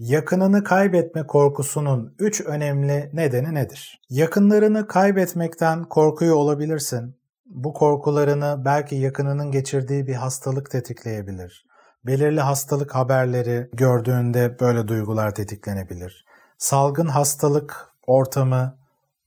Yakınını kaybetme korkusunun 3 önemli nedeni nedir? Yakınlarını kaybetmekten korkuyor olabilirsin. Bu korkularını belki yakınının geçirdiği bir hastalık tetikleyebilir. Belirli hastalık haberleri gördüğünde böyle duygular tetiklenebilir. Salgın hastalık ortamı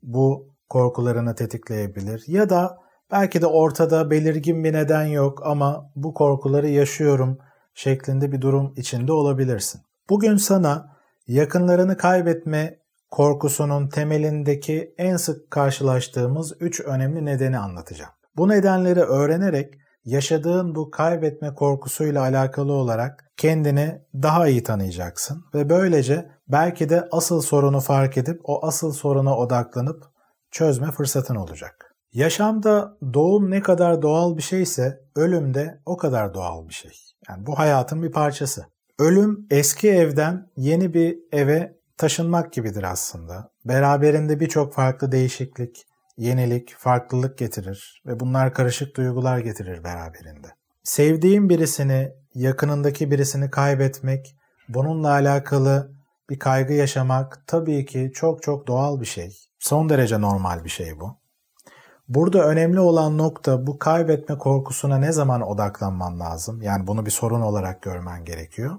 bu korkularını tetikleyebilir. Ya da belki de ortada belirgin bir neden yok ama bu korkuları yaşıyorum şeklinde bir durum içinde olabilirsin. Bugün sana yakınlarını kaybetme korkusunun temelindeki en sık karşılaştığımız 3 önemli nedeni anlatacağım. Bu nedenleri öğrenerek yaşadığın bu kaybetme korkusuyla alakalı olarak kendini daha iyi tanıyacaksın ve böylece belki de asıl sorunu fark edip o asıl soruna odaklanıp çözme fırsatın olacak. Yaşamda doğum ne kadar doğal bir şeyse ölüm de o kadar doğal bir şey. Yani bu hayatın bir parçası. Ölüm eski evden yeni bir eve taşınmak gibidir aslında. Beraberinde birçok farklı değişiklik, yenilik, farklılık getirir ve bunlar karışık duygular getirir beraberinde. Sevdiğin birisini, yakınındaki birisini kaybetmek, bununla alakalı bir kaygı yaşamak tabii ki çok çok doğal bir şey. Son derece normal bir şey bu. Burada önemli olan nokta bu kaybetme korkusuna ne zaman odaklanman lazım? Yani bunu bir sorun olarak görmen gerekiyor.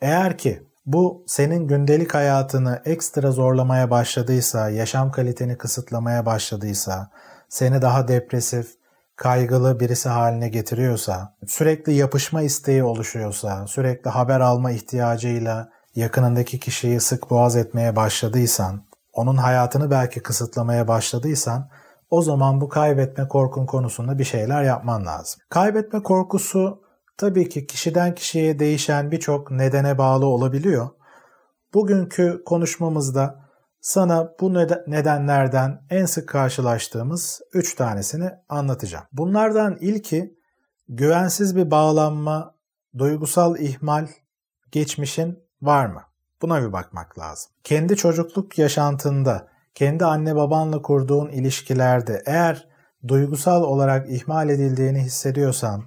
Eğer ki bu senin gündelik hayatını ekstra zorlamaya başladıysa, yaşam kaliteni kısıtlamaya başladıysa, seni daha depresif, kaygılı birisi haline getiriyorsa, sürekli yapışma isteği oluşuyorsa, sürekli haber alma ihtiyacıyla yakınındaki kişiyi sık boğaz etmeye başladıysan, onun hayatını belki kısıtlamaya başladıysan, o zaman bu kaybetme korkun konusunda bir şeyler yapman lazım. Kaybetme korkusu tabii ki kişiden kişiye değişen birçok nedene bağlı olabiliyor. Bugünkü konuşmamızda sana bu nedenlerden en sık karşılaştığımız 3 tanesini anlatacağım. Bunlardan ilki güvensiz bir bağlanma, duygusal ihmal, geçmişin var mı? Buna bir bakmak lazım. Kendi çocukluk yaşantında, kendi anne babanla kurduğun ilişkilerde eğer duygusal olarak ihmal edildiğini hissediyorsan,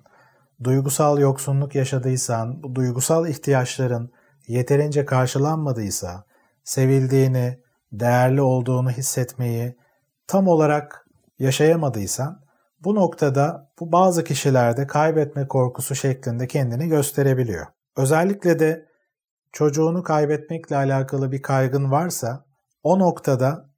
duygusal yoksunluk yaşadıysan, bu duygusal ihtiyaçların yeterince karşılanmadıysa, sevildiğini, değerli olduğunu hissetmeyi tam olarak yaşayamadıysan, bu noktada bu bazı kişilerde kaybetme korkusu şeklinde kendini gösterebiliyor. Özellikle de çocuğunu kaybetmekle alakalı bir kaygın varsa o noktada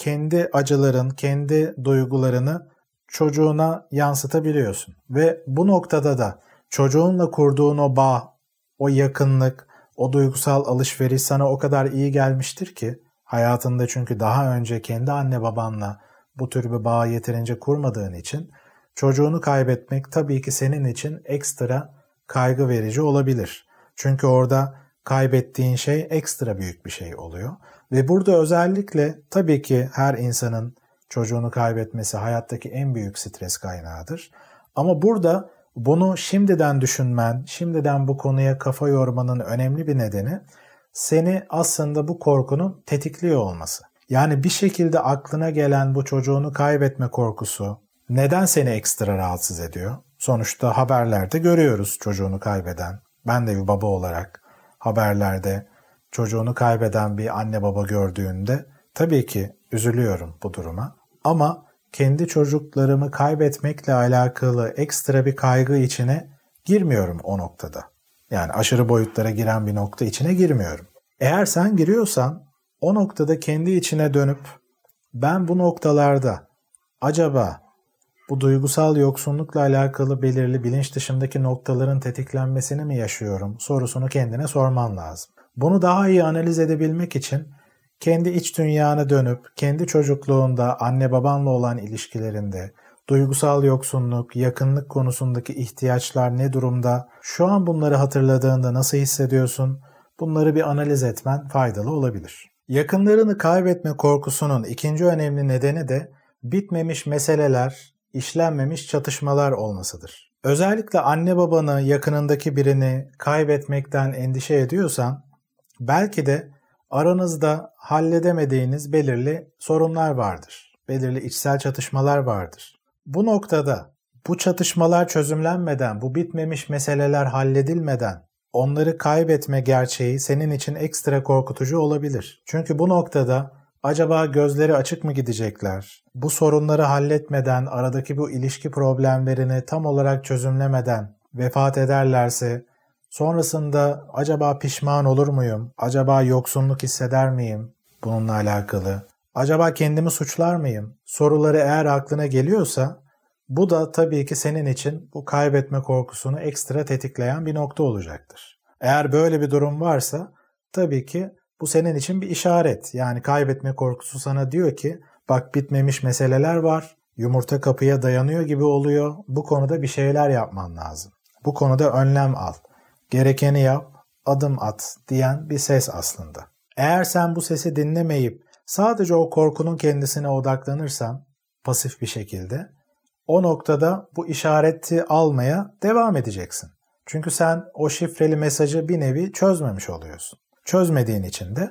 kendi acıların, kendi duygularını çocuğuna yansıtabiliyorsun. Ve bu noktada da çocuğunla kurduğun o bağ, o yakınlık, o duygusal alışveriş sana o kadar iyi gelmiştir ki hayatında çünkü daha önce kendi anne babanla bu tür bir bağ yeterince kurmadığın için çocuğunu kaybetmek tabii ki senin için ekstra kaygı verici olabilir. Çünkü orada kaybettiğin şey ekstra büyük bir şey oluyor. Ve burada özellikle tabii ki her insanın çocuğunu kaybetmesi hayattaki en büyük stres kaynağıdır. Ama burada bunu şimdiden düşünmen, şimdiden bu konuya kafa yormanın önemli bir nedeni seni aslında bu korkunun tetikliyor olması. Yani bir şekilde aklına gelen bu çocuğunu kaybetme korkusu neden seni ekstra rahatsız ediyor? Sonuçta haberlerde görüyoruz çocuğunu kaybeden. Ben de bir baba olarak haberlerde çocuğunu kaybeden bir anne baba gördüğünde tabii ki üzülüyorum bu duruma. Ama kendi çocuklarımı kaybetmekle alakalı ekstra bir kaygı içine girmiyorum o noktada. Yani aşırı boyutlara giren bir nokta içine girmiyorum. Eğer sen giriyorsan o noktada kendi içine dönüp ben bu noktalarda acaba bu duygusal yoksunlukla alakalı belirli bilinç dışındaki noktaların tetiklenmesini mi yaşıyorum sorusunu kendine sorman lazım. Bunu daha iyi analiz edebilmek için kendi iç dünyana dönüp kendi çocukluğunda anne babanla olan ilişkilerinde duygusal yoksunluk, yakınlık konusundaki ihtiyaçlar ne durumda? Şu an bunları hatırladığında nasıl hissediyorsun? Bunları bir analiz etmen faydalı olabilir. Yakınlarını kaybetme korkusunun ikinci önemli nedeni de bitmemiş meseleler, işlenmemiş çatışmalar olmasıdır. Özellikle anne babanı, yakınındaki birini kaybetmekten endişe ediyorsan belki de aranızda halledemediğiniz belirli sorunlar vardır. Belirli içsel çatışmalar vardır. Bu noktada bu çatışmalar çözümlenmeden, bu bitmemiş meseleler halledilmeden onları kaybetme gerçeği senin için ekstra korkutucu olabilir. Çünkü bu noktada acaba gözleri açık mı gidecekler? Bu sorunları halletmeden, aradaki bu ilişki problemlerini tam olarak çözümlemeden vefat ederlerse sonrasında acaba pişman olur muyum? Acaba yoksunluk hisseder miyim? Bununla alakalı. Acaba kendimi suçlar mıyım? Soruları eğer aklına geliyorsa bu da tabii ki senin için bu kaybetme korkusunu ekstra tetikleyen bir nokta olacaktır. Eğer böyle bir durum varsa tabii ki bu senin için bir işaret. Yani kaybetme korkusu sana diyor ki bak bitmemiş meseleler var. Yumurta kapıya dayanıyor gibi oluyor. Bu konuda bir şeyler yapman lazım. Bu konuda önlem al. Gerekeni yap, adım at diyen bir ses aslında. Eğer sen bu sesi dinlemeyip sadece o korkunun kendisine odaklanırsan pasif bir şekilde o noktada bu işareti almaya devam edeceksin. Çünkü sen o şifreli mesajı bir nevi çözmemiş oluyorsun. Çözmediğin için de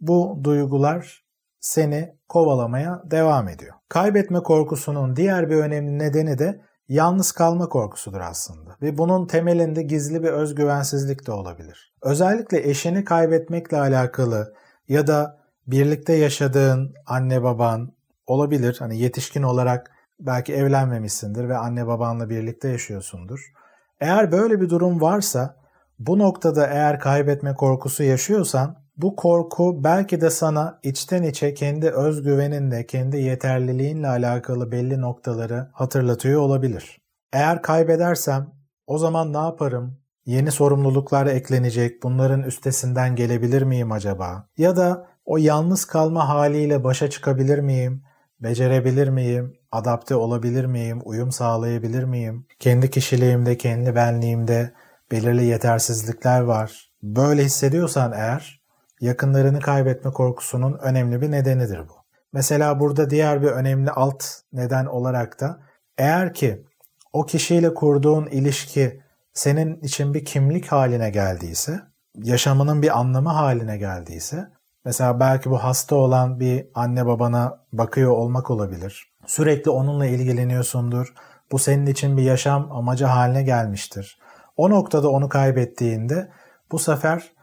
bu duygular seni kovalamaya devam ediyor. Kaybetme korkusunun diğer bir önemli nedeni de yalnız kalma korkusudur aslında. Ve bunun temelinde gizli bir özgüvensizlik de olabilir. Özellikle eşini kaybetmekle alakalı ya da birlikte yaşadığın anne baban olabilir. Hani yetişkin olarak belki evlenmemişsindir ve anne babanla birlikte yaşıyorsundur. Eğer böyle bir durum varsa bu noktada eğer kaybetme korkusu yaşıyorsan bu korku belki de sana içten içe kendi özgüveninle, kendi yeterliliğinle alakalı belli noktaları hatırlatıyor olabilir. Eğer kaybedersem o zaman ne yaparım? Yeni sorumluluklar eklenecek. Bunların üstesinden gelebilir miyim acaba? Ya da o yalnız kalma haliyle başa çıkabilir miyim? Becerebilir miyim? Adapte olabilir miyim? Uyum sağlayabilir miyim? Kendi kişiliğimde, kendi benliğimde belirli yetersizlikler var. Böyle hissediyorsan eğer yakınlarını kaybetme korkusunun önemli bir nedenidir bu. Mesela burada diğer bir önemli alt neden olarak da eğer ki o kişiyle kurduğun ilişki senin için bir kimlik haline geldiyse, yaşamının bir anlamı haline geldiyse, mesela belki bu hasta olan bir anne babana bakıyor olmak olabilir. Sürekli onunla ilgileniyorsundur. Bu senin için bir yaşam amacı haline gelmiştir. O noktada onu kaybettiğinde bu sefer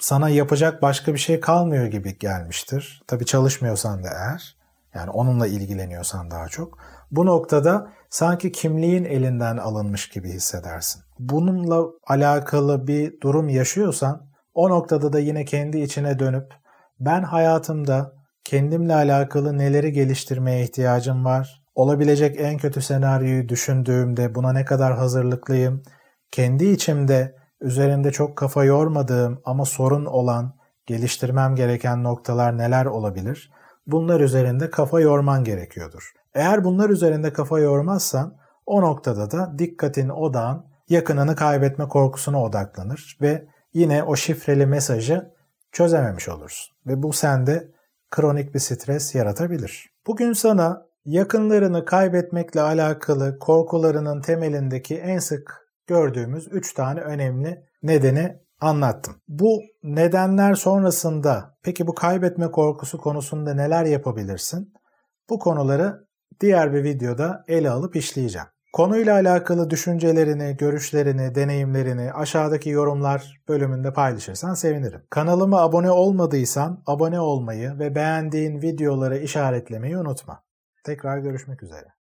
sana yapacak başka bir şey kalmıyor gibi gelmiştir. Tabii çalışmıyorsan da eğer, yani onunla ilgileniyorsan daha çok. Bu noktada sanki kimliğin elinden alınmış gibi hissedersin. Bununla alakalı bir durum yaşıyorsan o noktada da yine kendi içine dönüp ben hayatımda kendimle alakalı neleri geliştirmeye ihtiyacım var? Olabilecek en kötü senaryoyu düşündüğümde buna ne kadar hazırlıklıyım? Kendi içimde üzerinde çok kafa yormadığım ama sorun olan, geliştirmem gereken noktalar neler olabilir? Bunlar üzerinde kafa yorman gerekiyordur. Eğer bunlar üzerinde kafa yormazsan o noktada da dikkatin odağın yakınını kaybetme korkusuna odaklanır ve yine o şifreli mesajı çözememiş olursun. Ve bu sende kronik bir stres yaratabilir. Bugün sana yakınlarını kaybetmekle alakalı korkularının temelindeki en sık gördüğümüz 3 tane önemli nedeni anlattım. Bu nedenler sonrasında peki bu kaybetme korkusu konusunda neler yapabilirsin? Bu konuları diğer bir videoda ele alıp işleyeceğim. Konuyla alakalı düşüncelerini, görüşlerini, deneyimlerini aşağıdaki yorumlar bölümünde paylaşırsan sevinirim. Kanalıma abone olmadıysan abone olmayı ve beğendiğin videoları işaretlemeyi unutma. Tekrar görüşmek üzere.